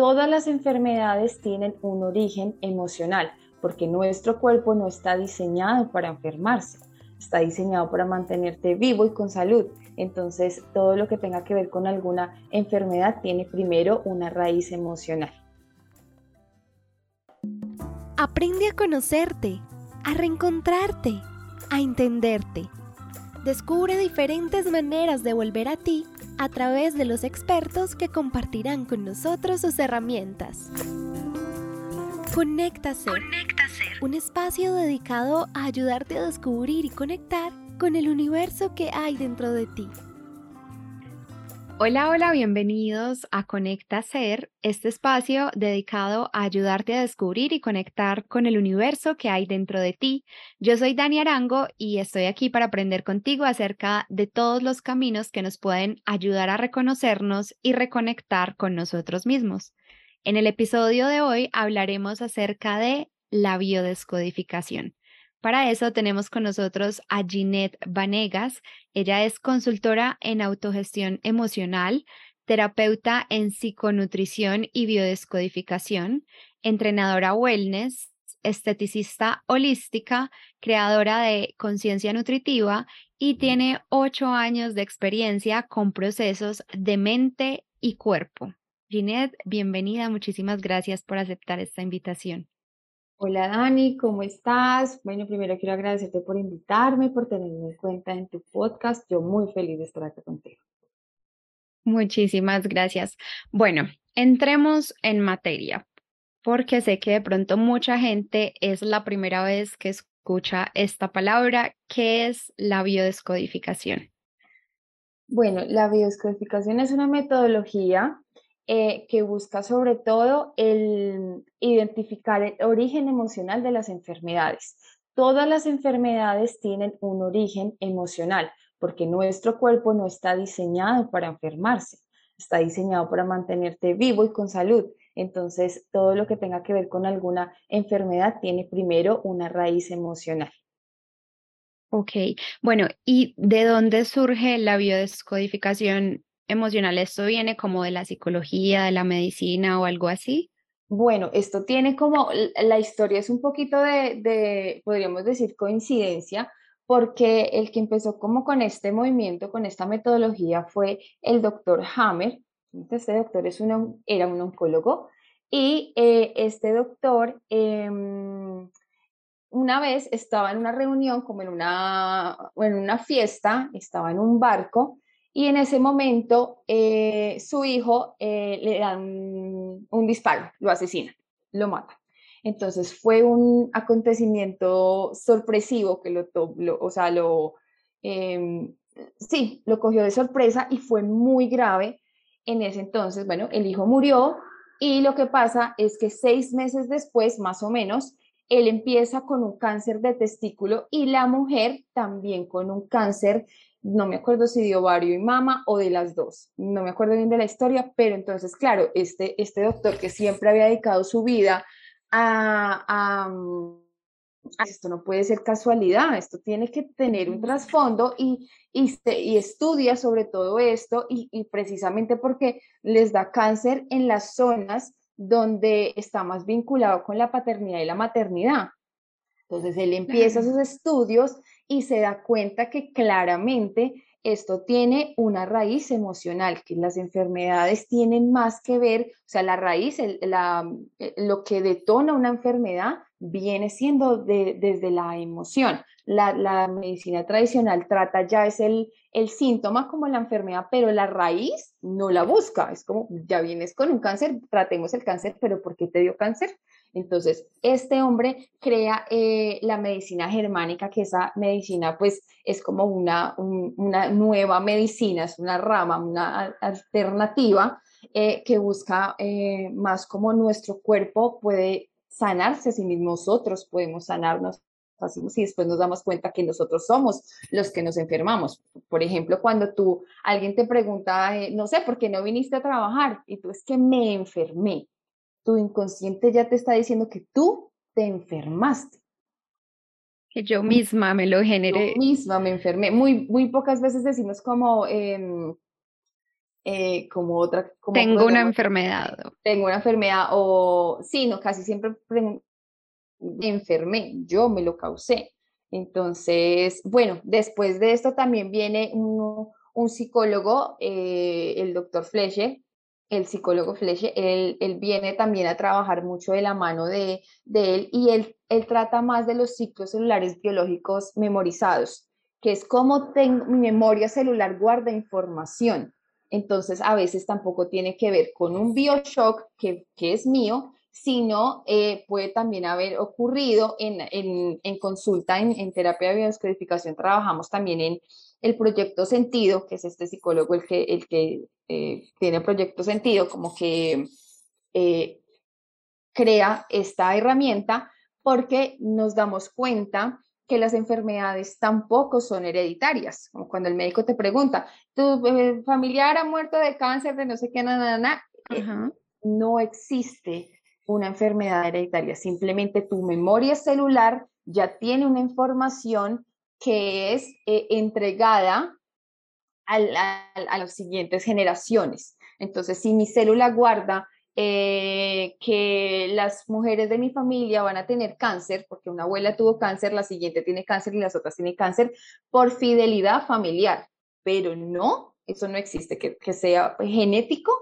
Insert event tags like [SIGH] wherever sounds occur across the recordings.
Todas las enfermedades tienen un origen emocional, porque nuestro cuerpo no está diseñado para enfermarse, está diseñado para mantenerte vivo y con salud. Entonces, todo lo que tenga que ver con alguna enfermedad tiene primero una raíz emocional. Aprende a conocerte, a reencontrarte, a entenderte. Descubre diferentes maneras de volver a ti a través de los expertos que compartirán con nosotros sus herramientas. Conecta Un espacio dedicado a ayudarte a descubrir y conectar con el universo que hay dentro de ti. Hola, hola, bienvenidos a Conecta Ser, este espacio dedicado a ayudarte a descubrir y conectar con el universo que hay dentro de ti. Yo soy Dani Arango y estoy aquí para aprender contigo acerca de todos los caminos que nos pueden ayudar a reconocernos y reconectar con nosotros mismos. En el episodio de hoy hablaremos acerca de la biodescodificación. Para eso tenemos con nosotros a Ginette Vanegas. Ella es consultora en autogestión emocional, terapeuta en psiconutrición y biodescodificación, entrenadora wellness, esteticista holística, creadora de conciencia nutritiva y tiene ocho años de experiencia con procesos de mente y cuerpo. Ginette, bienvenida, muchísimas gracias por aceptar esta invitación. Hola Dani, ¿cómo estás? Bueno, primero quiero agradecerte por invitarme, por tenerme en cuenta en tu podcast. Yo muy feliz de estar aquí contigo. Muchísimas gracias. Bueno, entremos en materia, porque sé que de pronto mucha gente es la primera vez que escucha esta palabra. ¿Qué es la biodescodificación? Bueno, la biodescodificación es una metodología eh, que busca sobre todo el identificar el origen emocional de las enfermedades. Todas las enfermedades tienen un origen emocional, porque nuestro cuerpo no está diseñado para enfermarse, está diseñado para mantenerte vivo y con salud. Entonces, todo lo que tenga que ver con alguna enfermedad tiene primero una raíz emocional. Ok, bueno, ¿y de dónde surge la biodescodificación emocional, ¿esto viene como de la psicología, de la medicina o algo así? Bueno, esto tiene como, la historia es un poquito de, podríamos decir, coincidencia, porque el que empezó como con este movimiento, con esta metodología, fue el doctor Hammer. Este doctor es era un oncólogo y eh, este doctor em, una vez estaba en una reunión, como en una, en una fiesta, estaba en un barco y en ese momento eh, su hijo eh, le dan un, disparo, lo asesina, lo mata. Entonces fue un acontecimiento sorpresivo que lo, o sea, lo, em, sí, lo cogió de sorpresa y fue muy grave. En ese entonces, bueno, el hijo murió y lo que pasa es que seis meses después, más o menos, él empieza con un cáncer de testículo y la mujer también con un cáncer no me acuerdo si de ovario y mama o de las dos, no me acuerdo bien de la historia, pero entonces, claro, este, este doctor que siempre había dedicado su vida a, mm, esto no puede ser casualidad, esto tiene que tener un trasfondo y, y, y estudia sobre todo esto y, y, precisamente porque les da cáncer en las zonas donde está más vinculado con la paternidad y la maternidad. Entonces él empieza sus estudios y se da cuenta que claramente esto tiene una raíz emocional, que las enfermedades tienen más que ver, o sea, la raíz, la, eh, lo que detona una enfermedad viene siendo desde la emoción. La, la, medicina tradicional trata ya es el, el síntoma como la enfermedad, pero la raíz no la busca. Es como, ya vienes con un cáncer, tratemos el cáncer, pero ¿por qué te dio cáncer? Entonces, este hombre crea eh, la medicina germánica, que esa medicina pues es como una, una nueva medicina, es una rama, una alternativa eh, que busca eh, más como nuestro cuerpo puede sanarse mismo, nosotros podemos sanarnos y después nos damos cuenta que nosotros somos los que nos enfermamos. Por ejemplo, cuando tú, alguien te pregunta, no sé, ¿por qué no viniste a trabajar? Y tú es que me enfermé tu inconsciente ya te está diciendo que tú te enfermaste. Que yo misma me lo generé. Yo misma me enfermé. Muy, muy pocas veces decimos como, em, eh, como otra. tengo una enfermedad. Tengo una enfermedad o, sí, no, casi siempre me enfermé, yo me lo causé. Entonces, bueno, después de esto también viene un, un psicólogo, eh, el doctor Fleche, el psicólogo Fleche, él, él, viene también a trabajar mucho de la mano de, de él y él, él, trata más de los ciclos celulares biológicos memorizados, que es como mi memoria celular guarda información. Entonces, a veces tampoco tiene que ver con un bioshock que, que es mío, sino eh, puede también haber ocurrido en, en, en consulta, en, en, terapia de biodescodificación, trabajamos también en el proyecto sentido, que es este psicólogo el que, el que eh, tiene proyecto sentido, como que eh, crea esta herramienta porque nos damos cuenta que las enfermedades tampoco son hereditarias. Como cuando el médico te pregunta, ¿tu familiar ha muerto de cáncer, de no sé qué, nada, nada? no existe una enfermedad hereditaria, simplemente tu memoria celular ya tiene una información que es eh, entregada a, las siguientes generaciones. Entonces, si mi célula guarda eh, que las mujeres de mi familia van a tener cáncer, porque una abuela tuvo cáncer, la siguiente tiene cáncer y las otras tienen cáncer, por fidelidad familiar, pero no, eso no existe, que, que sea genético.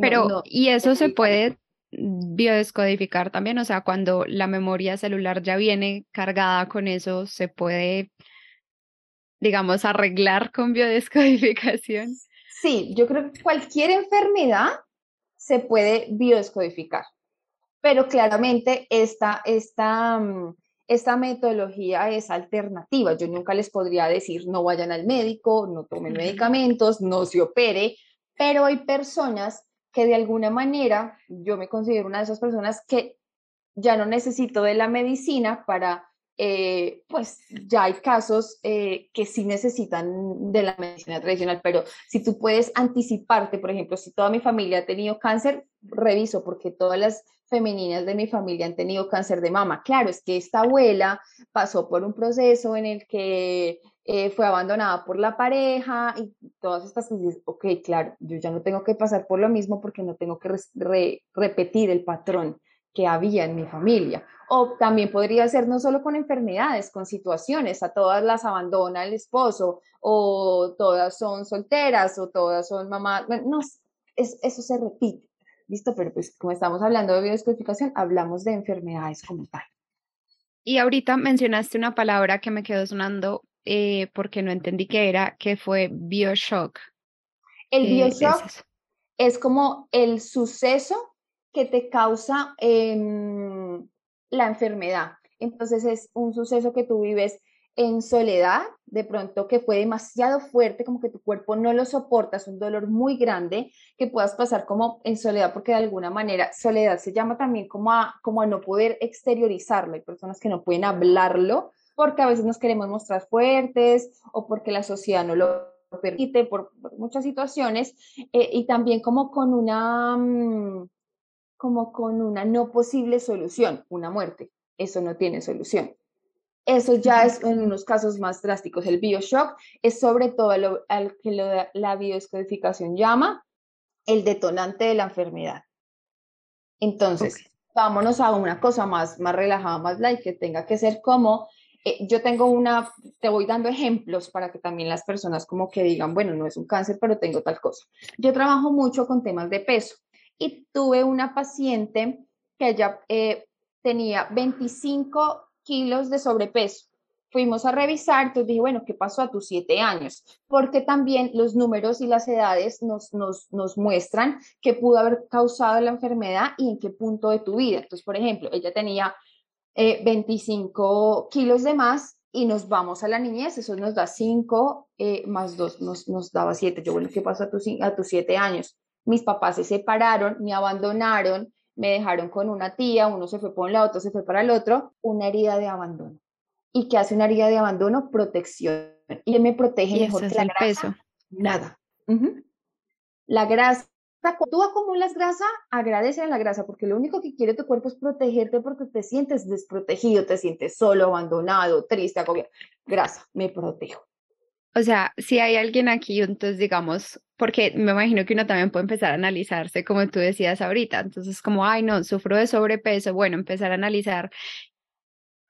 Pero, ¿y eso se puede biodescodificar también, o sea, cuando la memoria celular ya viene cargada con eso, se puede, digamos, arreglar con biodescodificación. Sí, yo creo que cualquier enfermedad se puede biodescodificar, pero claramente esta, esta, mm, esta metodología es alternativa. Yo nunca les podría decir no vayan al médico, no tomen medicamentos, no se opere, pero hay personas que de alguna manera yo me considero una de esas personas que ya no necesito de la medicina para, eh, pues ya hay casos eh, que sí necesitan de la medicina tradicional, pero si tú puedes anticiparte, por ejemplo, si toda mi familia ha tenido cáncer, reviso porque todas las femeninas de mi familia han tenido cáncer de mama. Claro, es que esta abuela pasó por un proceso en el que eh, fue abandonada por la pareja y todas estas cosas, ok, claro, yo ya no tengo que pasar por lo mismo porque no tengo que repetir el patrón que había en mi familia. O también podría ser no solo con enfermedades, con situaciones, a todas las abandona el esposo, o todas son solteras, o todas son mamás, no, es, eso se repite, ¿listo? Pero pues como estamos hablando de biodescodificación, hablamos de enfermedades como tal. Y ahorita mencionaste una palabra que me quedó sonando eh, porque no entendí qué era, que fue Bioshock. El Bioshock es, como el suceso que te causa em, la enfermedad. Entonces es un suceso que tú vives en soledad, de pronto que fue demasiado fuerte, como que tu cuerpo no lo soporta, es un dolor muy grande que puedas pasar como en soledad, porque de alguna manera soledad se llama también como a, como a no poder exteriorizarlo. Hay personas que no pueden hablarlo porque a veces nos queremos mostrar fuertes o porque la sociedad no lo permite por, muchas situaciones eh, y también como con una mm, como con una no posible solución, una muerte. Eso no tiene solución. Eso ya es en unos casos más drásticos. El bioshock es sobre todo lo, al que la biodescodificación llama el detonante de la enfermedad. Entonces, vámonos a una cosa más, más relajada, más light, que tenga que ser como eh, yo tengo una, te voy dando ejemplos para que también las personas como que digan, bueno, no es un cáncer, pero tengo tal cosa. Yo trabajo mucho con temas de peso y tuve una paciente que ella eh, tenía 25 kilos de sobrepeso. Fuimos a revisar, entonces dije, bueno, ¿qué pasó a tus siete años? Porque también los números y las edades nos, nos, nos muestran qué pudo haber causado la enfermedad y en qué punto de tu vida. Entonces, por ejemplo, ella tenía 25 eh, kilos de más y nos vamos a la niñez, eso nos da 5 eh, más 2, nos, nos daba 7. Yo, bueno, ¿qué pasó a tus, a tus 7 años? Mis papás se separaron, me abandonaron, me dejaron con una tía, uno se fue por un lado, otro se fue para el otro, una herida de abandono. ¿Y qué hace una herida de abandono? Protección. ¿Y me protege mejor que la grasa? Peso. Nada. La grasa tú acumulas grasa, agradece a la grasa, porque lo único que quiere tu cuerpo es protegerte porque te sientes desprotegido, te sientes solo, abandonado, triste, agobiado. Grasa, me protejo. O sea, si hay alguien aquí, entonces digamos, porque me imagino que uno también puede empezar a analizarse, como tú decías ahorita, entonces como, ay, no, sufro de sobrepeso, bueno, empezar a analizar,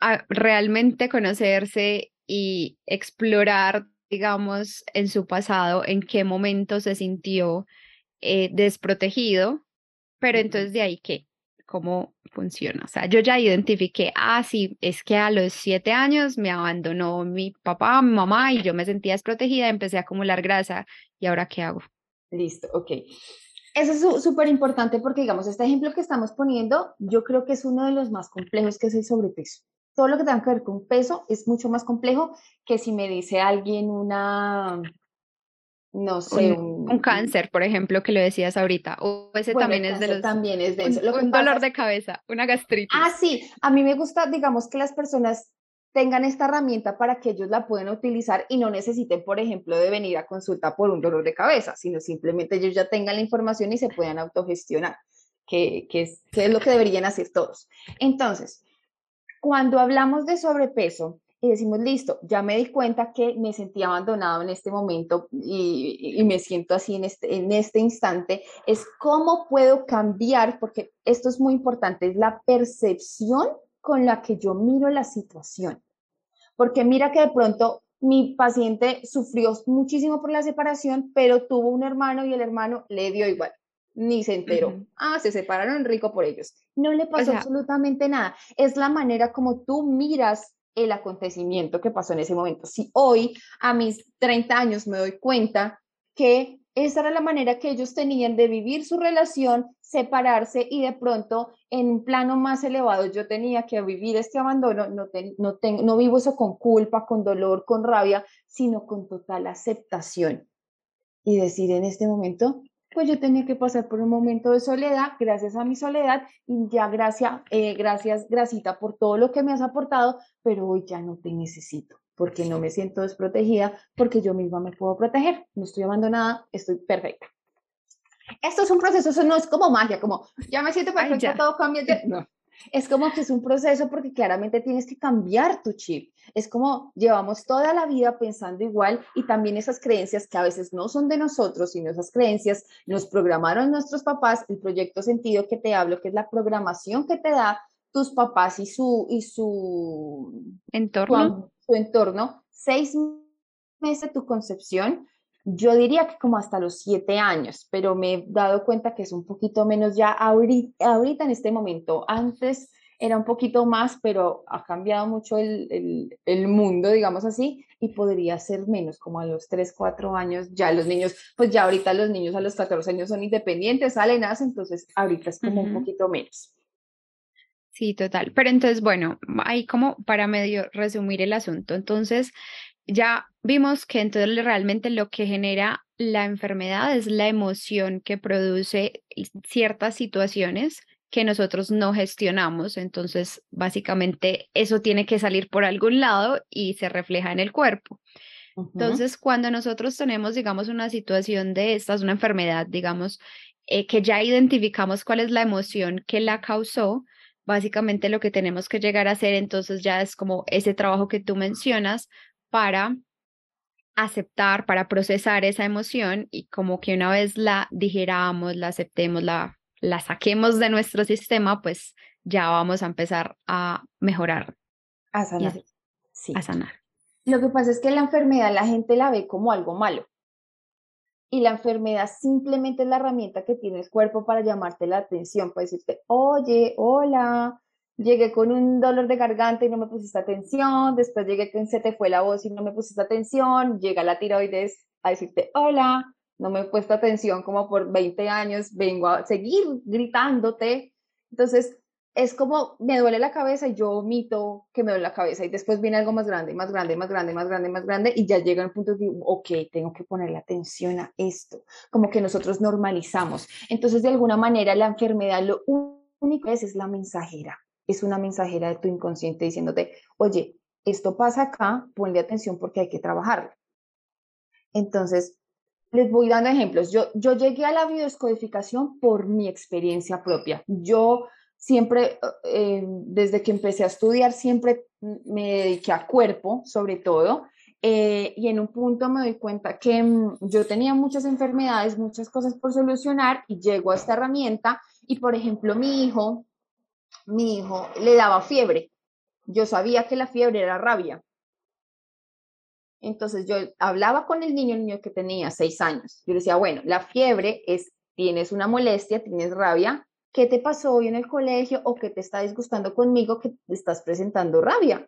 a realmente conocerse y explorar, digamos, en su pasado, en qué momento se sintió eh, desprotegido, pero entonces de ahí qué, cómo funciona. O sea, yo ya identifiqué, ah, sí, es que a los siete años me abandonó mi papá, mi mamá y yo me sentía desprotegida, empecé a acumular grasa y ahora qué hago. Listo, ok. Eso es súper importante porque, digamos, este ejemplo que estamos poniendo, yo creo que es uno de los más complejos, que es el sobrepeso. Todo lo que tenga que ver con peso es mucho más complejo que si me dice alguien una, no sé, un, cáncer, por ejemplo, que lo decías ahorita, o ese también es de los... También es de eso. un, dolor de cabeza, una gastritis. Ah, sí, a mí me gusta, digamos, que las personas tengan esta herramienta para que ellos la puedan utilizar y no necesiten, por ejemplo, de venir a consulta por un dolor de cabeza, sino simplemente ellos ya tengan la información y se puedan autogestionar, que, que, es, que es lo que deberían hacer todos. Entonces, cuando hablamos de sobrepeso, y decimos, listo, ya me di cuenta que me sentía abandonado en este momento y, me siento así en este, en este instante, es cómo puedo cambiar, porque esto es muy importante, es la percepción con la que yo miro la situación. Porque mira que de pronto mi paciente sufrió muchísimo por la separación, pero tuvo un hermano y el hermano le dio igual, ni se enteró. Ah, se separaron rico por ellos. No le pasó absolutamente nada. Es la manera como tú miras el acontecimiento que pasó en ese momento. Si hoy, a mis 30 años, me doy cuenta que esa era la manera que ellos tenían de vivir su relación, separarse y de pronto en un plano más elevado yo tenía que vivir este abandono, no, no, no vivo eso con culpa, con dolor, con rabia, sino con total aceptación. Y decir en este momento, pues yo tenía que pasar por un momento de soledad, gracias a mi soledad, y ya gracias, eh, gracias, Gracita, por todo lo que me has aportado, pero hoy ya no te necesito, porque no me siento desprotegida, porque yo misma me puedo proteger, no estoy abandonada, estoy perfecta. Esto es un proceso, eso no es como magia, como ya me siento perfecta, todo cambia, [LAUGHS] no. Es como que es un proceso porque claramente tienes que cambiar tu chip. Es como llevamos toda la vida pensando igual y también esas creencias que a veces no son de nosotros, sino esas creencias nos programaron nuestros papás, el proyecto sentido que te hablo, que es la programación que te da tus papás y su, y su entorno. su entorno. Seis meses de tu concepción yo diría que como hasta los siete años, pero me he dado cuenta que es un poquito menos ya ahorita, ahorita en este momento. Antes era un poquito más, pero ha cambiado mucho el, el, mundo, digamos así, y podría ser menos, como a los tres, cuatro años, ya los niños, pues ya ahorita los niños a los 14 años son independientes, salen, hacen, entonces ahorita es como un poquito menos. Sí, total. Pero entonces, bueno, ahí como para medio resumir el asunto, entonces ya vimos que entonces realmente lo que genera la enfermedad es la emoción que produce ciertas situaciones que nosotros no gestionamos. Entonces, básicamente, eso tiene que salir por algún lado y se refleja en el cuerpo. Entonces, cuando nosotros tenemos, digamos, una situación de estas, una enfermedad, digamos, eh, que ya identificamos cuál es la emoción que la causó, básicamente lo que tenemos que llegar a hacer entonces ya es como ese trabajo que tú mencionas, para aceptar, para procesar esa emoción y como que una vez la digeramos, la aceptemos, la, la saquemos de nuestro sistema, pues ya vamos a empezar a mejorar. A sanar. sí. A sanar. Lo que pasa es que la enfermedad la gente la ve como algo malo. Y la enfermedad simplemente es la herramienta que tiene el cuerpo para llamarte la atención, para decirte, oye, hola, llegué con un dolor de garganta y no me pusiste atención, después llegué con se te fue la voz y no me pusiste atención, llega la tiroides a decirte hola, no me he puesto atención como por 20 años, vengo a seguir gritándote. Entonces, es como me duele la cabeza y yo omito que me duele la cabeza. Y después viene algo más grande, más grande, más grande, más grande, más grande y ya llega el punto de, ok, tengo que ponerle atención a esto, como que nosotros normalizamos. Entonces, de alguna manera, la enfermedad lo único es, es la mensajera es una mensajera de tu inconsciente diciéndote, oye, esto pasa acá, ponle atención porque hay que trabajarlo. Entonces, les voy dando ejemplos. Yo, yo llegué a la biodescodificación por mi experiencia propia. Yo siempre, eh, desde que empecé a estudiar, siempre me dediqué a cuerpo, sobre todo, Eh, y en un punto me doy cuenta que mm, yo tenía muchas enfermedades, muchas cosas por solucionar y llego a esta herramienta y, por ejemplo, mi hijo, mi hijo le daba fiebre. Yo sabía que la fiebre era rabia. Entonces yo hablaba con el niño, el niño que tenía seis años. Yo le decía, bueno, la fiebre es, tienes una molestia, tienes rabia, ¿qué te pasó hoy en el colegio o qué te está disgustando conmigo que te estás presentando rabia?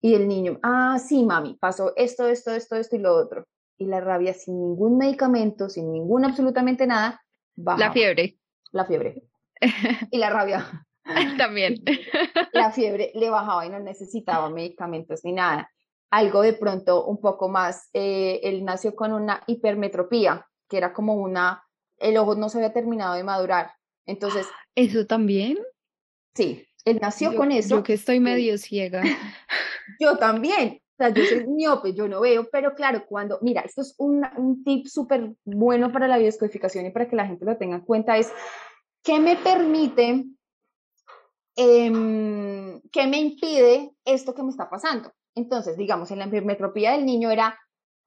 Y el niño, ah, sí, mami, pasó esto, esto, esto, esto y lo otro. Y la rabia sin ningún medicamento, sin ningún absolutamente nada, baja. La fiebre. La fiebre. [LAUGHS] y la rabia. [LAUGHS] También. [LAUGHS] la fiebre le bajaba y no necesitaba medicamentos ni nada. Algo de pronto un poco más, eh, él nació con una hipermetropía, que era como una, el ojo no se había terminado de madurar. Entonces. [GASPS] ¿Eso también? Sí, él nació con eso. Yo que estoy medio ciega. [LAUGHS] yo también. O sea, yo soy miope, yo no veo, pero claro, cuando, mira, esto es un, un tip súper bueno para la biodescodificación y para que la gente lo tenga en cuenta, es ¿qué me permite, eh, qué me impide esto que me está pasando? Entonces, digamos, en la hipermetropía del niño era,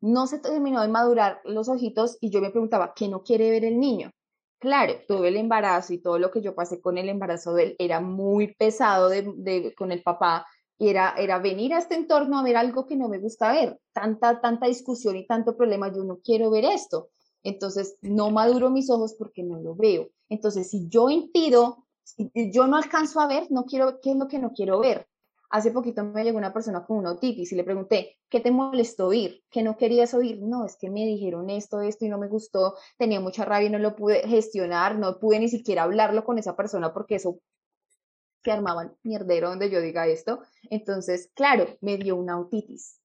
no se terminó de madurar los ojitos y yo me preguntaba, ¿qué no quiere ver el niño? Claro, tuve el embarazo y todo lo que yo pasé con el embarazo de él era muy pesado con el papá y era, era venir a este entorno a ver algo que no me gusta ver, tanta, tanta discusión y tanto problema, yo no quiero ver esto. Entonces, no maduro mis ojos porque no lo veo. Entonces, si yo impido, yo no alcanzo a ver, no quiero, ¿qué es lo que no quiero ver? Hace poquito me llegó una persona con una otitis y le pregunté, ¿qué te molestó oír? ¿Qué no querías oír? No, es que me dijeron esto, esto y no me gustó, tenía mucha rabia y no lo pude gestionar, no pude ni siquiera hablarlo con esa persona porque eso se armaba mierdero donde yo diga esto. Entonces, claro, me dio una otitis.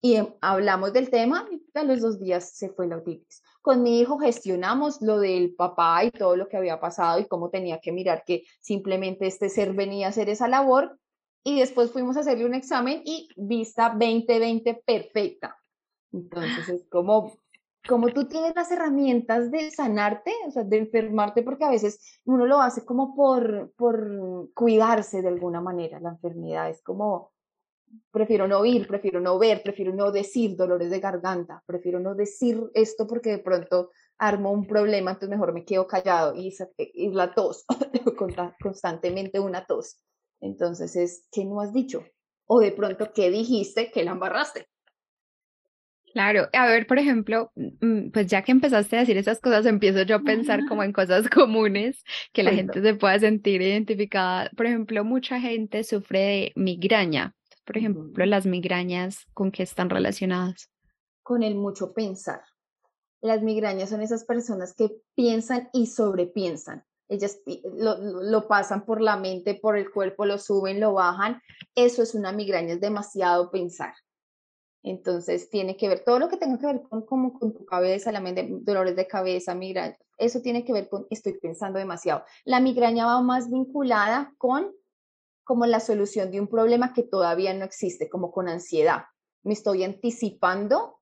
Y em, hablamos del tema y a los dos días se fue la otitis. Con mi hijo gestionamos lo del papá y todo lo que había pasado y cómo tenía que mirar que simplemente este ser venía a hacer esa labor y después fuimos a hacerle un examen y vista 2020 perfecta. Entonces es como, como tú tienes las herramientas de sanarte, o sea, de enfermarte, porque a veces uno lo hace como por, por cuidarse de alguna manera. La enfermedad es como, prefiero no oír, prefiero no ver, prefiero no decir dolores de garganta, prefiero no decir esto porque de pronto armo un problema, entonces mejor me quedo callado y, y la tos, [COUGHS] constantemente una tos. Entonces es, ¿qué no has dicho? O de pronto, ¿qué dijiste que la embarraste? Claro, a ver, por ejemplo, mm, pues ya que empezaste a decir esas cosas, empiezo yo a pensar como en cosas comunes que la gente se pueda sentir identificada. Por ejemplo, mucha gente sufre de migraña. Por ejemplo, las migrañas, ¿con qué están relacionadas? Con el mucho pensar. Las migrañas son esas personas que piensan y sobrepiensan ellas lo, pasan por la mente, por el cuerpo, lo suben, lo bajan. Eso es una migraña, es demasiado pensar. Entonces tiene que ver todo lo que tenga que ver con, como con tu cabeza, la mente, dolores de cabeza, migraña. Eso tiene que ver con estoy pensando demasiado. La migraña va más vinculada con como la solución de un problema que todavía no existe, como con ansiedad. Me estoy anticipando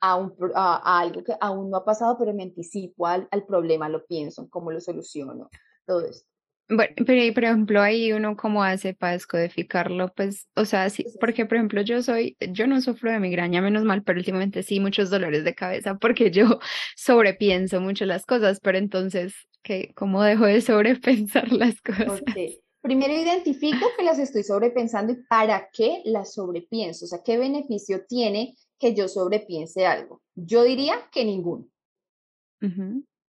a, algo que aún no ha pasado, pero me anticipo al, al problema, lo pienso, cómo lo soluciono, todo esto. Bueno, pero por ejemplo, ahí uno cómo hace para descodificarlo, pues, o sea, sí, porque por ejemplo yo soy, yo no sufro de migraña, menos mal, pero últimamente sí muchos dolores de cabeza [LAUGHS] porque yo sobrepienso mucho las cosas, pero entonces, ¿qué, ¿cómo dejo de sobrepensar las [LAUGHS] cosas? Primero identifico que las estoy sobrepensando y para qué las sobrepienso, o sea, qué beneficio tiene que yo sobrepiense algo? Yo diría que ninguno.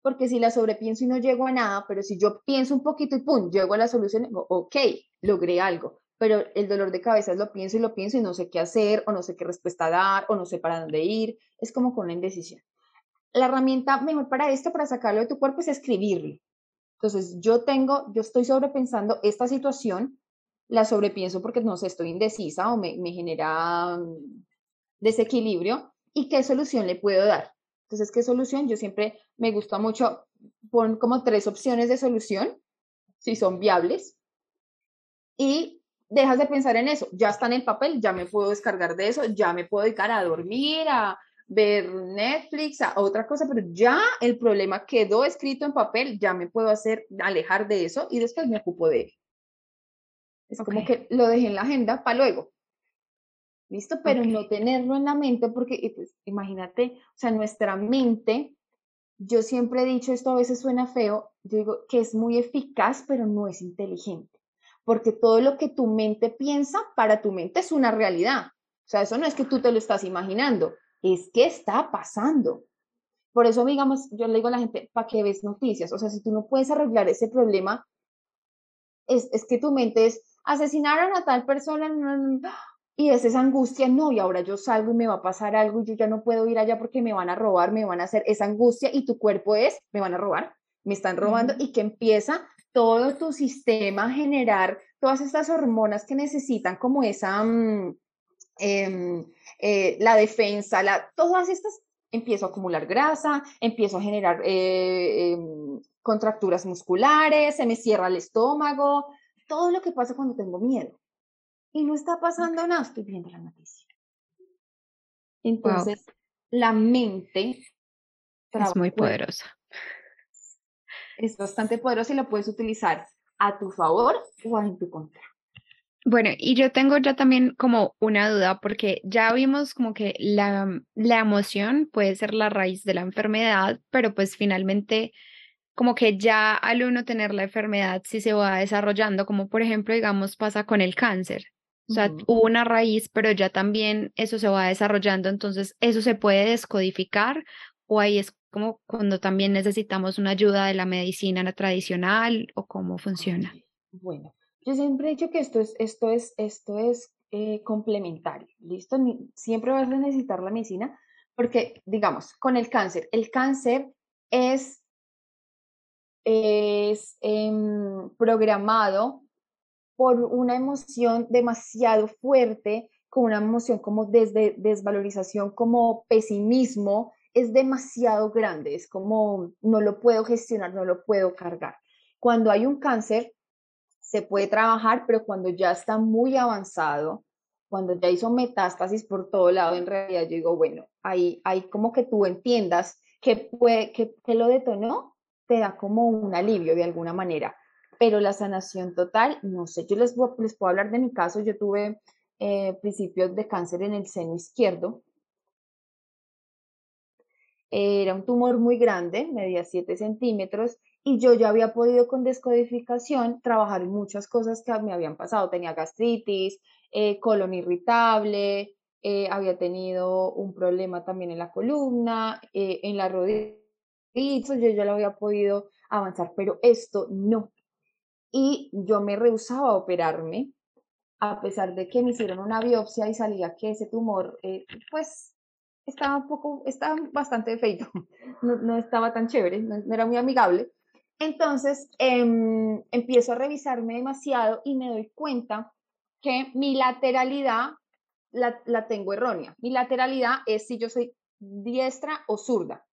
Porque si la sobrepienso y no llego a nada, pero si yo pienso un poquito y pum, llego a la solución, ok, logré algo. Pero el dolor de cabeza lo pienso y lo pienso y no sé qué hacer, o no sé qué respuesta dar, o no sé para dónde ir. Es como con una indecisión. La herramienta mejor para esto, para sacarlo de tu cuerpo, es escribirlo. Entonces, yo tengo, yo estoy sobrepensando esta situación, la sobrepienso porque no sé, estoy indecisa o me, genera desequilibrio y qué solución le puedo dar. Entonces, ¿qué solución? Yo siempre me gusta mucho, pon como tres opciones de solución, si son viables, y dejas de pensar en eso. Ya está en el papel, ya me puedo descargar de eso, ya me puedo dedicar a dormir, a ver Netflix, a otra cosa, pero ya el problema quedó escrito en papel, ya me puedo hacer, alejar de eso y después me ocupo de él. Es como que lo dejé en la agenda para luego. ¿listo? Pero no tenerlo en la mente porque, pues, imagínate, o sea, nuestra mente, yo siempre he dicho, esto a veces suena feo, yo digo que es muy eficaz, pero no es inteligente, porque todo lo que tu mente piensa, para tu mente es una realidad. O sea, eso no es que tú te lo estás imaginando, es que está pasando. Por eso, digamos, yo le digo a la gente, ¿para qué ves noticias? O sea, si tú no puedes arreglar ese problema, es, es que tu mente es, asesinaron a tal persona, y es esa angustia, no, y ahora yo salgo y me va a pasar algo y yo ya no puedo ir allá porque me van a robar, me van a hacer esa angustia y tu cuerpo es, me van a robar, me están robando y que empieza todo tu sistema a generar todas estas hormonas que necesitan como esa, mm, em, eh, la defensa, la, todas estas, empiezo a acumular grasa, empiezo a generar eh, em, contracturas musculares, se me cierra el estómago, todo lo que pasa cuando tengo miedo y no está pasando nada, estoy viendo la noticia. Entonces, la mente es muy poderosa. Es bastante poderosa y la puedes utilizar a tu favor o en tu contra. Bueno, y yo tengo ya también como una duda porque ya vimos como que la, la emoción puede ser la raíz de la enfermedad, pero pues finalmente como que ya al uno tener la enfermedad sí se va desarrollando, como por ejemplo, digamos, pasa con el cáncer. O sea, hubo una raíz, pero ya también eso se va desarrollando, entonces eso se puede descodificar o ahí es como cuando también necesitamos una ayuda de la medicina tradicional o cómo funciona. Bueno, yo siempre he dicho que esto es, esto es, esto es eh, complementario, ¿listo? Siempre vas a necesitar la medicina porque, digamos, con el cáncer, el cáncer es, es em, programado por una emoción demasiado fuerte, con una emoción como desde desvalorización, como pesimismo, es demasiado grande, es como no lo puedo gestionar, no lo puedo cargar. Cuando hay un cáncer, se puede trabajar, pero cuando ya está muy avanzado, cuando ya hizo metástasis por todo lado, en realidad yo digo, bueno, ahí, ahí como que tú entiendas que, puede, que, que lo detonó, te da como un alivio de alguna manera pero la sanación total, no sé, yo les, les puedo hablar de mi caso, yo tuve eh, principios de cáncer en el seno izquierdo, era un tumor muy grande, medía 7 centímetros, y yo ya había podido con descodificación trabajar en muchas cosas que me habían pasado. Tenía gastritis, eh, colon irritable, eh, había tenido un problema también en la columna, en la rodilla, yo ya lo había podido avanzar, pero esto no y yo me rehusaba a operarme, a pesar de que me hicieron una biopsia y salía que ese tumor, eh, pues, estaba un poco, estaba bastante feito, [LAUGHS] no, no estaba tan chévere, no, era muy amigable. Entonces, em, empiezo a revisarme demasiado y me doy cuenta que mi lateralidad la, la tengo errónea. Mi lateralidad es si yo soy diestra o zurda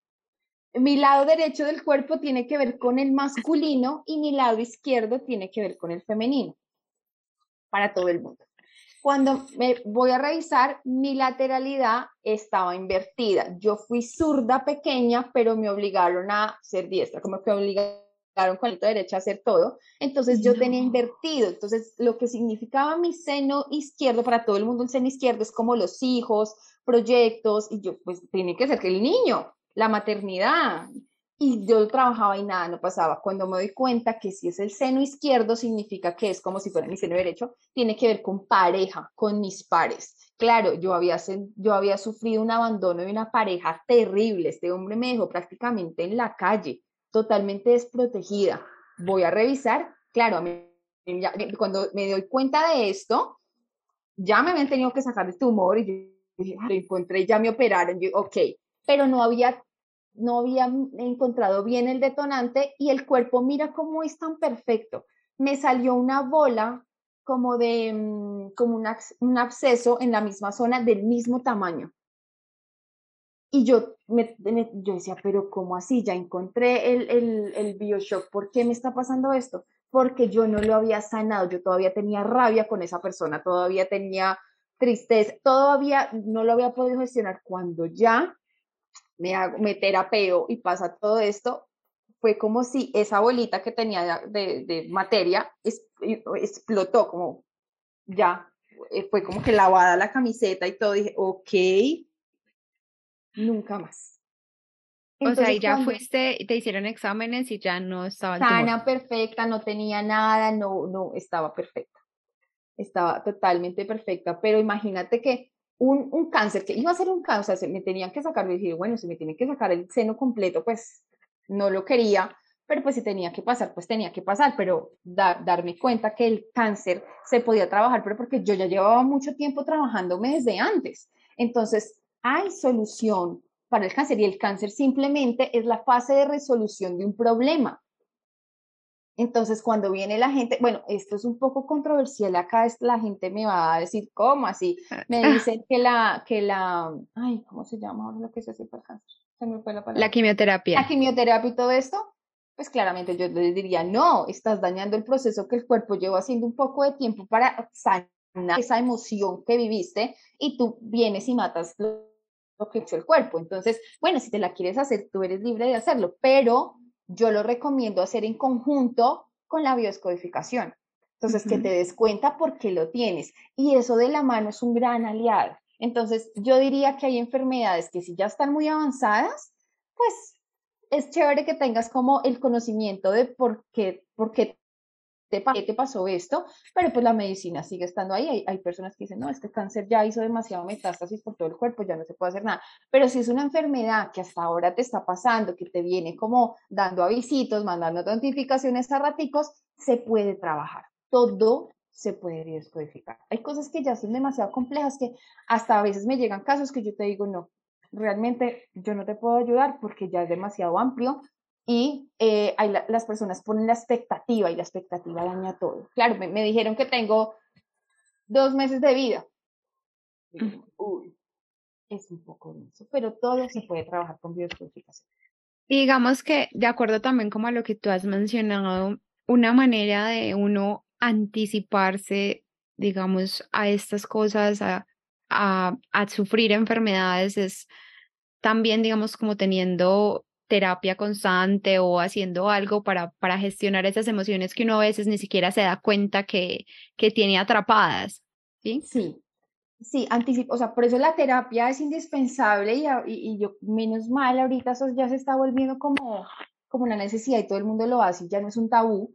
mi lado derecho del cuerpo tiene que ver con el masculino y mi lado izquierdo tiene que ver con el femenino, para todo el mundo. Cuando me voy a revisar, mi lateralidad estaba invertida. Yo fui zurda pequeña, pero me obligaron a ser diestra, como que me obligaron con la derecha a hacer todo. Entonces yo tenía invertido. Entonces lo que significaba mi seno izquierdo, para todo el mundo el seno izquierdo es como los hijos, proyectos, y yo pues tiene que ser que el niño, la maternidad. Y yo trabajaba y nada, no pasaba. Cuando me doy cuenta que si es el seno izquierdo, significa que es como si fuera mi seno derecho, tiene que ver con pareja, con mis pares. Claro, yo había, yo había sufrido un abandono de una pareja terrible. Este hombre me dejó prácticamente en la calle, totalmente desprotegida. Voy a revisar. Claro, cuando me doy cuenta de esto, ya me habían tenido que sacar este tumor y yo lo encontré, ya me operaron. Yo, ok, pero no había, no había encontrado bien el detonante y el cuerpo, mira cómo es tan perfecto. Me salió una bola como de, mm, como un, absceso en la misma zona del mismo tamaño. Y yo, me, yo decía, pero ¿cómo así? Ya encontré el, el, el Bioshock. ¿Por qué me está pasando esto? Porque yo no lo había sanado. Yo todavía tenía rabia con esa persona, todavía tenía tristeza, todavía no lo había podido gestionar. Cuando ya me, hago, me terapeo y pasa todo esto, fue como si esa bolita que tenía de, de materia explotó, como ya, eh, fue como que lavada la camiseta y todo, dije, ok, nunca más. o sea, y ya fuiste, te hicieron exámenes y ya no estaba sana, perfecta, no tenía nada, no, no, estaba perfecta. Estaba totalmente perfecta, pero imagínate que un, un cáncer, que iba a ser un cáncer, se me tenían que sacar, y bueno, si me tienen que sacar el seno completo, pues no lo quería, pero pues si tenía que pasar, pues tenía que pasar, pero darme cuenta que el cáncer se podía trabajar, pero porque yo ya llevaba mucho tiempo trabajándome desde antes. Entonces, hay solución para el cáncer y el cáncer simplemente es la fase de resolución de un problema. Entonces, cuando viene la gente, bueno, esto es un poco controversial acá, es, la gente me va a decir, ¿cómo así? Me dicen que la, que la, ay, ¿cómo se llama ahora lo que se hace para el cáncer? Se me fue la palabra. La quimioterapia. La quimioterapia y todo esto, pues claramente yo les diría, no, estás dañando el proceso que el cuerpo lleva haciendo un poco de tiempo para sanar esa emoción que viviste y tú vienes y matas lo que hecho el cuerpo. Entonces, bueno, si te la quieres hacer, tú eres libre de hacerlo, pero yo lo recomiendo hacer en conjunto con la bioscodificación. Entonces, que te des cuenta por qué lo tienes. Y eso de la mano es un gran aliado. Entonces, yo diría que hay enfermedades que si ya están muy avanzadas, pues es chévere que tengas como el conocimiento de por qué, por qué te, te pasó esto, pero pues la medicina sigue estando ahí. Hay, personas que dicen, no, este cáncer ya hizo demasiado metástasis por todo el cuerpo, ya no se puede hacer nada. Pero si es una enfermedad que hasta ahora te está pasando, que te viene como dando avisitos, mandando notificaciones a raticos, se puede trabajar. Todo se puede descodificar. Hay cosas que ya son demasiado complejas que hasta a veces me llegan casos que yo te digo, no, realmente yo no te puedo ayudar porque ya es demasiado amplio y eh, las personas ponen la expectativa y la expectativa daña todo. Claro, me, dijeron que tengo dos meses de vida. Uy, es un poco denso, pero todo se puede trabajar con biodescodificación. Digamos que, de acuerdo también como a lo que tú has mencionado, una manera de uno anticiparse, digamos, a estas cosas, a, a, a sufrir enfermedades, es también, digamos, como teniendo terapia constante o haciendo algo para, para gestionar esas emociones que uno a veces ni siquiera se da cuenta que, que tiene atrapadas. Sí, sí, sí anticipo, o sea, por eso la terapia es indispensable y, y, yo, menos mal, ahorita eso ya se está volviendo como, como una necesidad y todo el mundo lo hace, ya no es un tabú,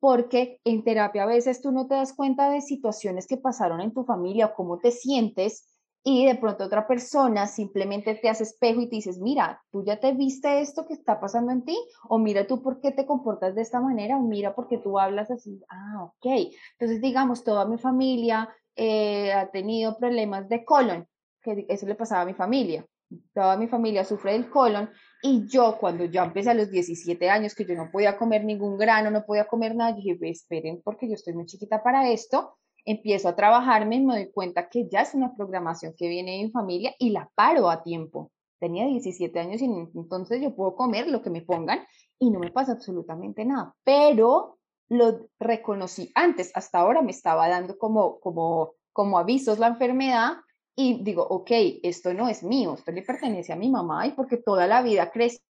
porque en terapia a veces tú no te das cuenta de situaciones que pasaron en tu familia o cómo te sientes y de pronto otra persona simplemente te hace espejo y te dices, mira, tú ya te viste esto que está pasando en ti, o mira tú por qué te comportas de esta manera, o mira por qué tú hablas así, ah, ok. Entonces, digamos, toda mi familia eh, ha tenido problemas de colon, que eso le pasaba a mi familia. Toda mi familia sufre del colon y yo cuando ya empecé a los 17 años que yo no podía comer ningún grano, no podía comer nada, dije, esperen porque yo estoy muy chiquita para esto empiezo a trabajarme me doy cuenta que ya es una programación que viene de mi familia y la paro a tiempo. Tenía 17 años y entonces yo puedo comer lo que me pongan y no me pasa absolutamente nada, pero lo reconocí antes, hasta ahora me estaba dando como, como, como avisos la enfermedad y digo, ok, esto no es mío, esto le pertenece a mi mamá y porque toda la vida crecí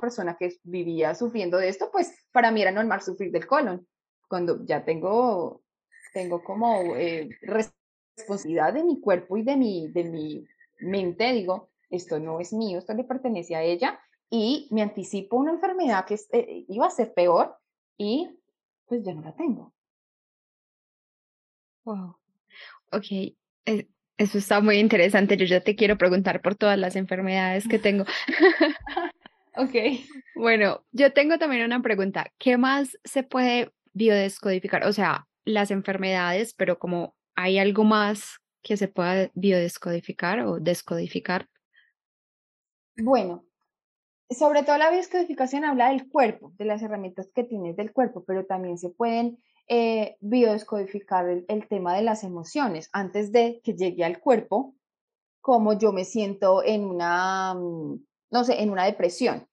persona que vivía sufriendo de esto, pues para mí era normal sufrir del colon. Cuando ya tengo tengo como eh, responsabilidad de mi cuerpo y de mi, de mi mente, digo, esto no es mío, esto le pertenece a ella y me anticipo una enfermedad que eh, iba a ser peor y pues ya no la tengo. Wow. Ok, eso está muy interesante. Yo ya te quiero preguntar por todas las enfermedades que tengo. [LAUGHS] [LAUGHS] ok. Bueno, yo tengo también una pregunta. ¿Qué más se puede biodescodificar? O sea, las enfermedades, pero como hay algo más que se pueda biodescodificar o descodificar. Bueno, sobre todo la biodescodificación habla del cuerpo, de las herramientas que tienes del cuerpo, pero también se pueden eh, biodescodificar el, tema de las emociones antes de que llegue al cuerpo, como yo me siento en una, mm, no sé, en una depresión.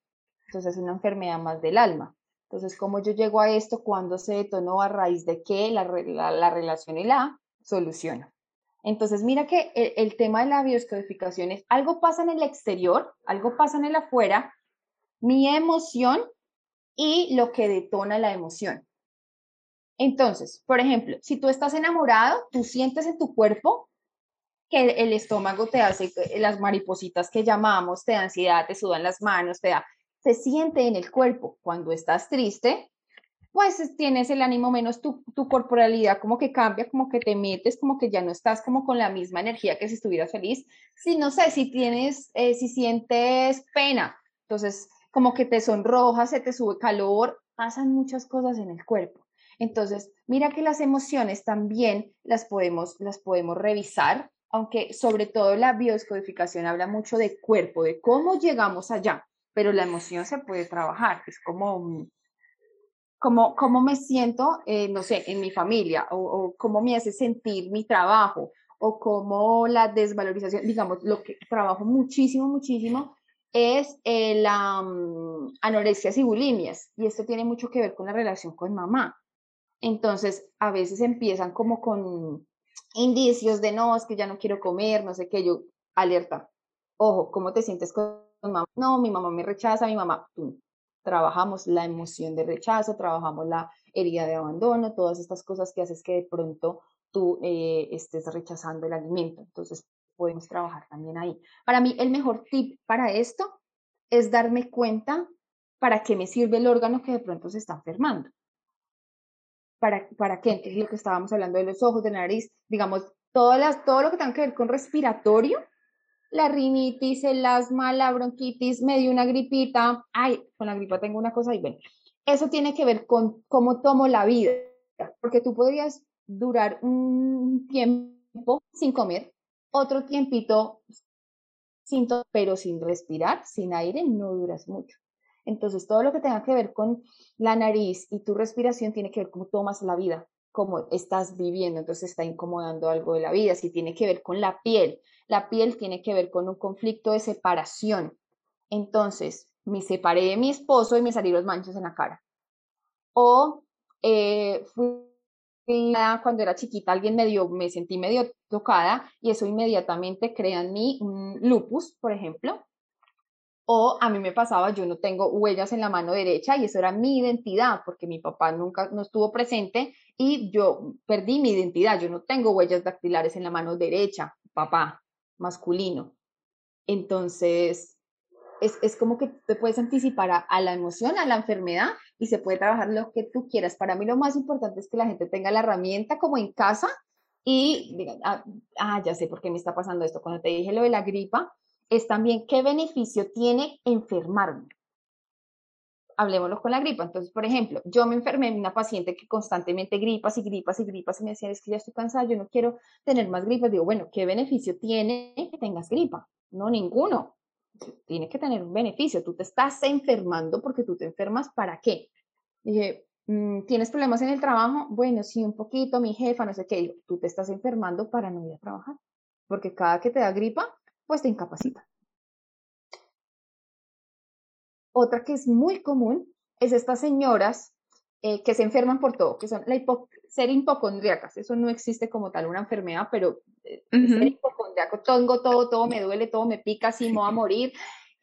Entonces es una enfermedad más del alma. Entonces, ¿cómo yo llego a esto? cuando se detonó? ¿A raíz de qué? La, relación y la solución. Entonces, mira que el, tema de la bioscodificación es algo pasa en el exterior, algo pasa en el afuera, mi emoción y lo que detona la emoción. Entonces, por ejemplo, si tú estás enamorado, tú sientes en tu cuerpo que el estómago te hace las maripositas que llamamos, te da ansiedad, te sudan las manos, te da, se siente en el cuerpo. Cuando estás triste, pues tienes el ánimo menos, tu, tu corporalidad como que cambia, como que te metes, como que ya no estás como con la misma energía que si estuvieras feliz. Si no sé, si tienes, eh, si sientes pena, entonces como que te sonroja, se te sube calor, pasan muchas cosas en el cuerpo. Entonces, mira que las emociones también las podemos, las podemos revisar, aunque sobre todo la bioscodificación habla mucho de cuerpo, de cómo llegamos allá, pero la emoción se puede trabajar, es como cómo, cómo me siento, eh, no sé, en mi familia, o, cómo me hace sentir mi trabajo, o cómo la desvalorización, digamos, lo que trabajo muchísimo, muchísimo, es la um, anorexia y bulimias, y esto tiene mucho que ver con la relación con mamá. Entonces, a veces empiezan como con indicios de no, es que ya no quiero comer, no sé qué, yo, alerta, ojo, ¿cómo te sientes con No, mi mamá me rechaza, mi mamá, tú, trabajamos la emoción de rechazo, trabajamos la herida de abandono, todas estas cosas que haces que de pronto tú eh, estés rechazando el alimento. Entonces, podemos trabajar también ahí. Para mí, el mejor tip para esto es darme cuenta para qué me sirve el órgano que de pronto se está enfermando. ¿Para, para qué? Entonces, lo que estábamos hablando de los ojos, de nariz, digamos, todas las, todo lo que tenga que ver con respiratorio, la rinitis, el asma, la bronquitis, me dio una gripita, ay, con la gripa tengo una cosa y bueno, eso tiene que ver con cómo tomo la vida, porque tú podrías durar un tiempo sin comer, otro tiempito sin pero sin respirar, sin aire, no duras mucho. Entonces, todo lo que tenga que ver con la nariz y tu respiración tiene que ver cómo tomas la vida, cómo estás viviendo, entonces está incomodando algo de la vida, si tiene que ver con la piel, la piel tiene que ver con un conflicto de separación. Entonces, me separé de mi esposo y me salieron manchas en la cara. O eh, fui cuando era chiquita, alguien me dio, me sentí medio tocada y eso inmediatamente crea en mí un lupus, por ejemplo. O a mí me pasaba, yo no tengo huellas en la mano derecha y eso era mi identidad porque mi papá nunca no estuvo presente y yo perdí mi identidad. Yo no tengo huellas dactilares en la mano derecha, papá masculino. Entonces, es, es como que te puedes anticipar a, la emoción, a la enfermedad y se puede trabajar lo que tú quieras. Para mí lo más importante es que la gente tenga la herramienta como en casa y digan, ah, ah, ya sé por qué me está pasando esto. Cuando te dije lo de la gripa, es también qué beneficio tiene enfermarme hablemoslo con la gripa. Entonces, por ejemplo, yo me enfermé en una paciente que constantemente gripas y gripas y gripas y me decía, es que ya estoy cansada, yo no quiero tener más gripas. Digo, bueno, ¿qué beneficio tiene que tengas gripa? No, ninguno. Tiene que tener un beneficio. Tú te estás enfermando porque tú te enfermas, ¿para qué? Dije, mm, ¿tienes problemas en el trabajo? Bueno, sí, un poquito, mi jefa, no sé qué. tú te estás enfermando para no ir a trabajar. Porque cada que te da gripa, pues te incapacita. Otra que es muy común es estas señoras eh, que se enferman por todo, que son la ser hipocondriacas. Eso no existe como tal una enfermedad, pero eh, ser hipocondriaco, tengo todo, todo me duele, todo me pica, así me voy a [LAUGHS] morir.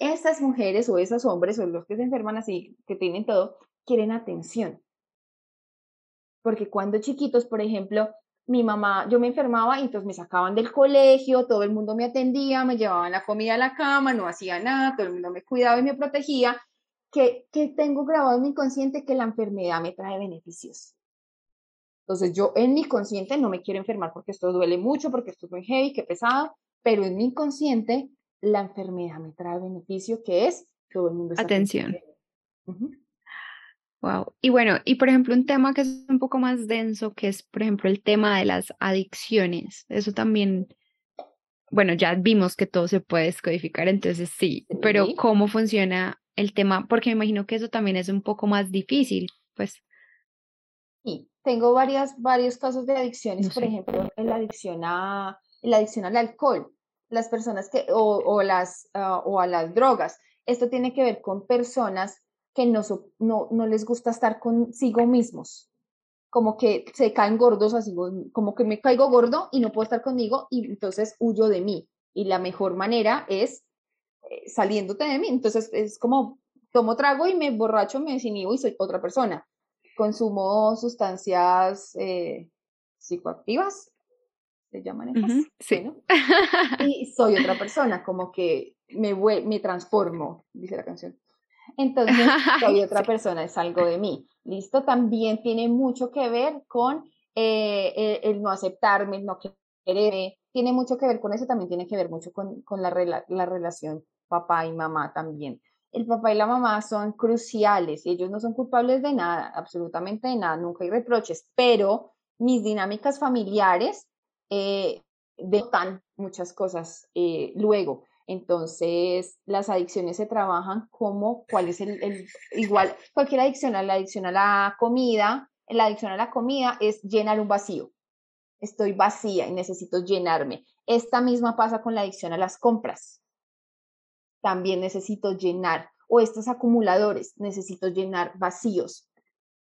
Estas mujeres o esos hombres o los que se enferman así, que tienen todo, quieren atención. Porque cuando chiquitos, por ejemplo, mi mamá, yo me enfermaba y entonces me sacaban del colegio, todo el mundo me atendía, me llevaban la comida a la cama, no hacía nada, todo el mundo me cuidaba y me protegía, que, que tengo grabado en mi consciente que la enfermedad me trae beneficios. Entonces yo en mi consciente no me quiero enfermar porque esto duele mucho, porque esto es muy heavy, que pesado, pero en mi consciente la enfermedad me trae beneficio que es todo el mundo. Atención. Wow. Y bueno, y por ejemplo, un tema que es un poco más denso, que es, por ejemplo, el tema de las adicciones. Eso también, bueno, ya vimos que todo se puede descodificar, entonces sí, pero ¿cómo funciona el tema? Porque me imagino que eso también es un poco más difícil, pues. Sí, tengo varias, varios casos de adicciones, por ejemplo, la adicción a, la adicción al alcohol, las personas que, o, o las, ah, o a las drogas. Esto tiene que ver con personas que no, no, no les gusta estar consigo mismos, como que se caen gordos, así como que me caigo gordo y no puedo estar conmigo y entonces huyo de mí. Y la mejor manera es eh, saliéndote de mí. Entonces es como tomo trago y me borracho, me desinhibo y soy otra persona. consumo sustancias eh, psicoactivas, se llaman esas, sí. y soy otra persona, como que me, me transformo, dice la canción. Entonces, [LAUGHS] soy otra persona, es algo de mí. ¿Listo? También tiene mucho que ver con eh, el, no aceptarme, el no quererme. Tiene mucho que ver con eso, también tiene que ver mucho con, con la, la relación papá y mamá también. El papá y la mamá son cruciales y ellos no son culpables de nada, absolutamente de nada, nunca hay reproches, pero mis dinámicas familiares eh, dejan muchas cosas eh, luego. Entonces, las adicciones se trabajan como cuál es el, igual, cualquier adicción, la adicción a la comida, la adicción a la comida es llenar un vacío. Estoy vacía y necesito llenarme. Esta misma pasa con la adicción a las compras. También necesito llenar. O estos acumuladores, necesito llenar vacíos.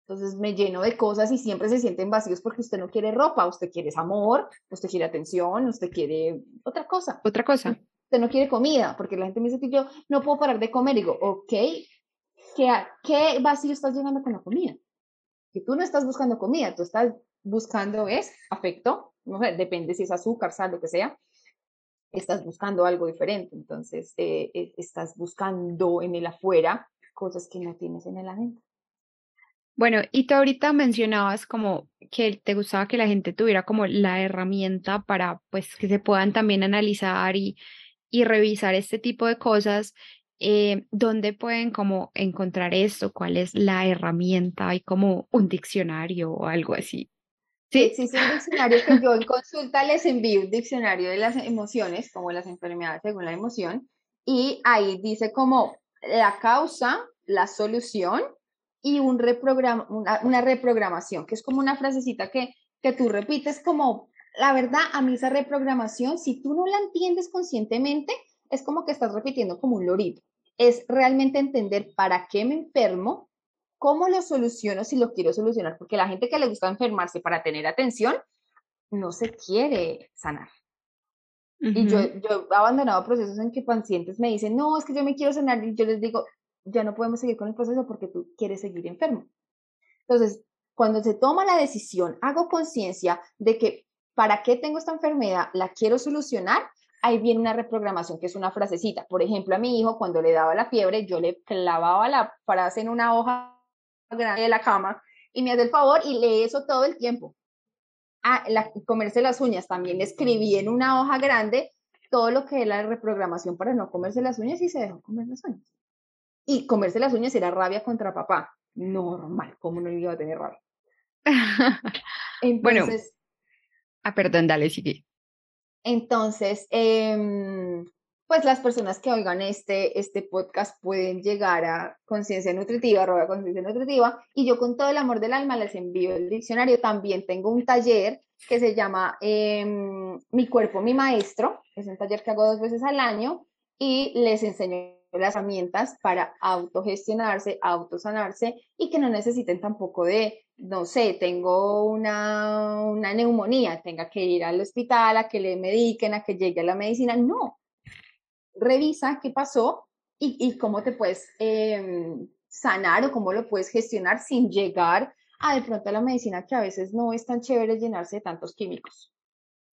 Entonces me lleno de cosas y siempre se sienten vacíos porque usted no quiere ropa, usted quiere amor, usted quiere atención, usted quiere otra cosa. Otra cosa usted no quiere comida, porque la gente me dice que yo no puedo parar de comer. Y digo, ok, ¿qué, ¿qué vacío estás llegando con la comida? Que tú no estás buscando comida, tú estás buscando es afecto, no depende si es azúcar, sal, lo que sea, estás buscando algo diferente. Entonces, eh, eh, estás buscando en el afuera cosas que no tienes en el adentro. Bueno, y tú ahorita mencionabas como que te gustaba que la gente tuviera como la herramienta para pues que se puedan también analizar y y revisar este tipo de cosas, eh, ¿dónde pueden como encontrar esto? ¿Cuál es la herramienta? ¿Hay como un diccionario o algo así? Sí, existe un diccionario que yo en consulta les envío, un diccionario de las emociones, como las enfermedades según la emoción, y ahí dice como la causa, la solución y un reprograma, una, una reprogramación, que es como una frasecita que, que tú repites como la verdad, a mí esa reprogramación, si tú no la entiendes conscientemente, es como que estás repitiendo como un lorito. Es realmente entender para qué me enfermo, cómo lo soluciono si lo quiero solucionar, porque la gente que le gusta enfermarse para tener atención, no se quiere sanar. Y yo, yo he abandonado procesos en que pacientes me dicen, no, es que yo me quiero sanar, y yo les digo, ya no podemos seguir con el proceso porque tú quieres seguir enfermo. Entonces, cuando se toma la decisión, hago conciencia de que ¿para qué tengo esta enfermedad? ¿La quiero solucionar? Ahí viene una reprogramación que es una frasecita. Por ejemplo, a mi hijo cuando le daba la fiebre, yo le clavaba la frase en una hoja grande de la cama y me hace el favor y lee eso todo el tiempo. Ah, la, comerse las uñas, también escribí en una hoja grande todo lo que es la reprogramación para no comerse las uñas y se dejó comer las uñas. Y comerse las uñas era rabia contra papá. Normal, ¿cómo no iba a tener rabia? [LAUGHS] Entonces, Ah, perdón, dale, sigue. Entonces, em, pues las personas que oigan este, este podcast pueden llegar a conciencia nutritiva, arroba conciencia nutritiva, y yo con todo el amor del alma les envío el diccionario. También tengo un taller que se llama em, Mi cuerpo, mi maestro. Es un taller que hago dos veces al año y les enseño las herramientas para autogestionarse, autosanarse y que no necesiten tampoco de no sé, tengo una, una neumonía, tenga que ir al hospital a que le mediquen, a que llegue a la medicina. No, revisa qué pasó y, y cómo te puedes em, sanar o cómo lo puedes gestionar sin llegar a de pronto a la medicina que a veces no es tan chévere llenarse de tantos químicos.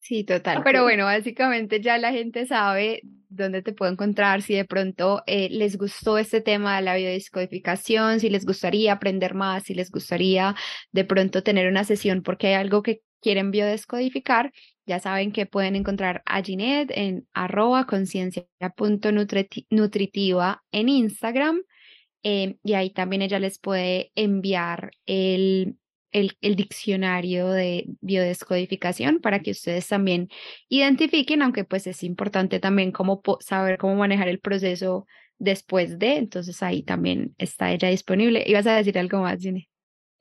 Sí, total. Pero bueno, básicamente ya la gente sabe dónde te puedo encontrar, si de pronto eh, les gustó este tema de la biodescodificación, si les gustaría aprender más, si les gustaría de pronto tener una sesión porque hay algo que quieren biodescodificar, ya saben que pueden encontrar a Ginette en arroba conciencia.nutritiva en Instagram. Eh, y ahí también ella les puede enviar el el, diccionario de biodescodificación para que ustedes también identifiquen, aunque pues es importante también cómo saber cómo manejar el proceso después de, entonces ahí también está ella disponible. ¿Ibas a decir algo más, Jenny?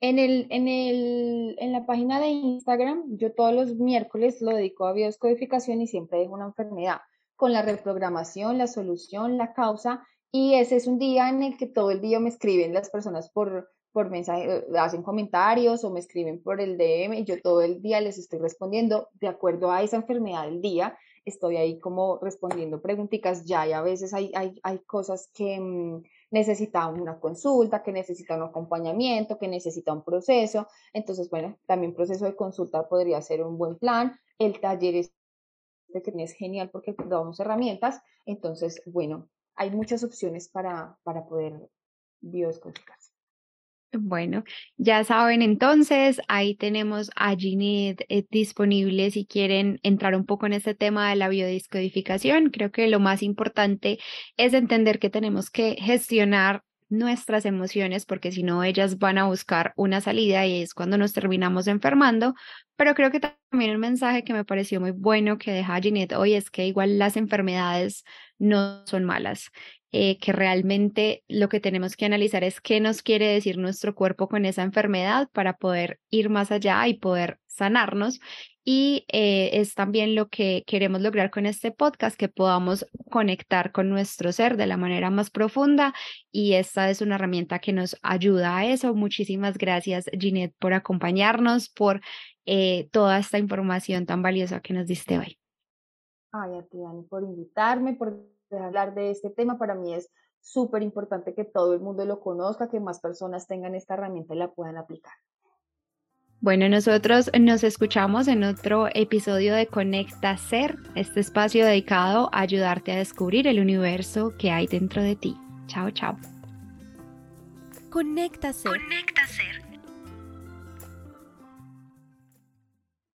En, el, en, el, en la página de Instagram, yo todos los miércoles lo dedico a biodescodificación y siempre dejo una enfermedad con la reprogramación, la solución, la causa. Y ese es un día en el que todo el día me escriben las personas por, por mensaje, eh, hacen comentarios o me escriben por el DM yo todo el día les estoy respondiendo de acuerdo a esa enfermedad del día. Estoy ahí como respondiendo preguntitas ya y a veces hay, hay, hay cosas que mm, necesita una consulta, que necesita un acompañamiento, que necesita un proceso. Entonces, bueno, también proceso de consulta podría ser un buen plan. El taller es, es genial porque damos herramientas. Entonces, bueno, hay muchas opciones para, para poder biodescodificarse. Bueno, ya saben entonces, ahí tenemos a Ginette eh, disponible si quieren entrar un poco en este tema de la biodescodificación. Creo que lo más importante es entender que tenemos que gestionar nuestras emociones porque si no ellas van a buscar una salida y es cuando nos terminamos enfermando. Pero creo que también un mensaje que me pareció muy bueno que deja Ginette hoy es que igual las enfermedades no son malas. Eh, que realmente lo que tenemos que analizar es qué nos quiere decir nuestro cuerpo con esa enfermedad para poder ir más allá y poder sanarnos. Y eh, es también lo que queremos lograr con este podcast, que podamos conectar con nuestro ser de la manera más profunda. Y esta es una herramienta que nos ayuda a eso. Muchísimas gracias, Ginette, por acompañarnos, por eh, toda esta información tan valiosa que nos diste hoy. Ay, a ti, Dani, por invitarme, por hablar de este tema. Para mí es súper importante que todo el mundo lo conozca, que más personas tengan esta herramienta y la puedan aplicar. Bueno, nosotros nos escuchamos en otro episodio de Conecta Ser, este espacio dedicado a ayudarte a descubrir el universo que hay dentro de ti. Chao, chao. Conecta Ser. Conecta Ser